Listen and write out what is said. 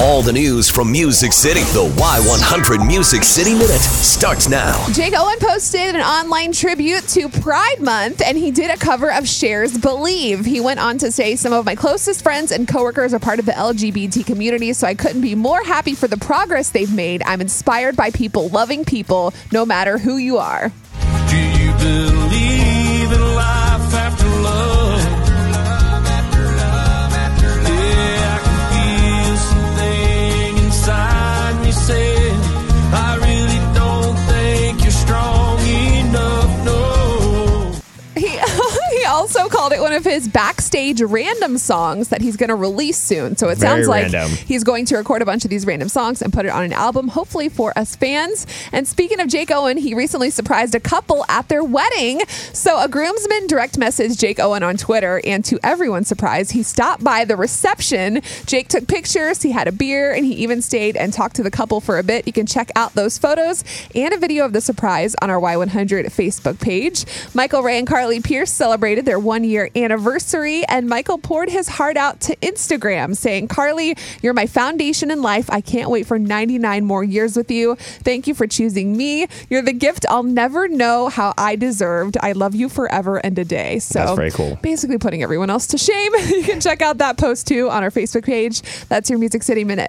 All the news from Music City. The Y100 Music City Minute starts now. Jake Owen posted an online tribute to Pride Month and he did a cover of Cher's Believe. He went on to say, Some of my closest friends and coworkers are part of the LGBT community, so I couldn't be more happy for the progress they've made. I'm inspired by people loving people, no matter who you are. he also called it one of his backstage random songs that he's going to release soon. So it Very sounds like random. he's going to record a bunch of these random songs and put it on an album, hopefully for us fans. And speaking of Jake Owen, he recently surprised a couple at their wedding. So a groomsman direct messaged Jake Owen on Twitter, and to everyone's surprise, he stopped by the reception. Jake took pictures, he had a beer, and he even stayed and talked to the couple for a bit. You can check out those photos and a video of the surprise on our Y100 Facebook page. Michael Ray and Carly Pearce celebrated their one year anniversary, and Michael poured his heart out to Instagram, saying, Carly, you're my foundation in life. I can't wait for 99 more years with you. Thank you for choosing me. You're the gift I'll never know how I deserved. I love you forever and a day. So That's very cool. Basically putting everyone else to shame. You can check out that post too on our Facebook page. That's your Music City Minute.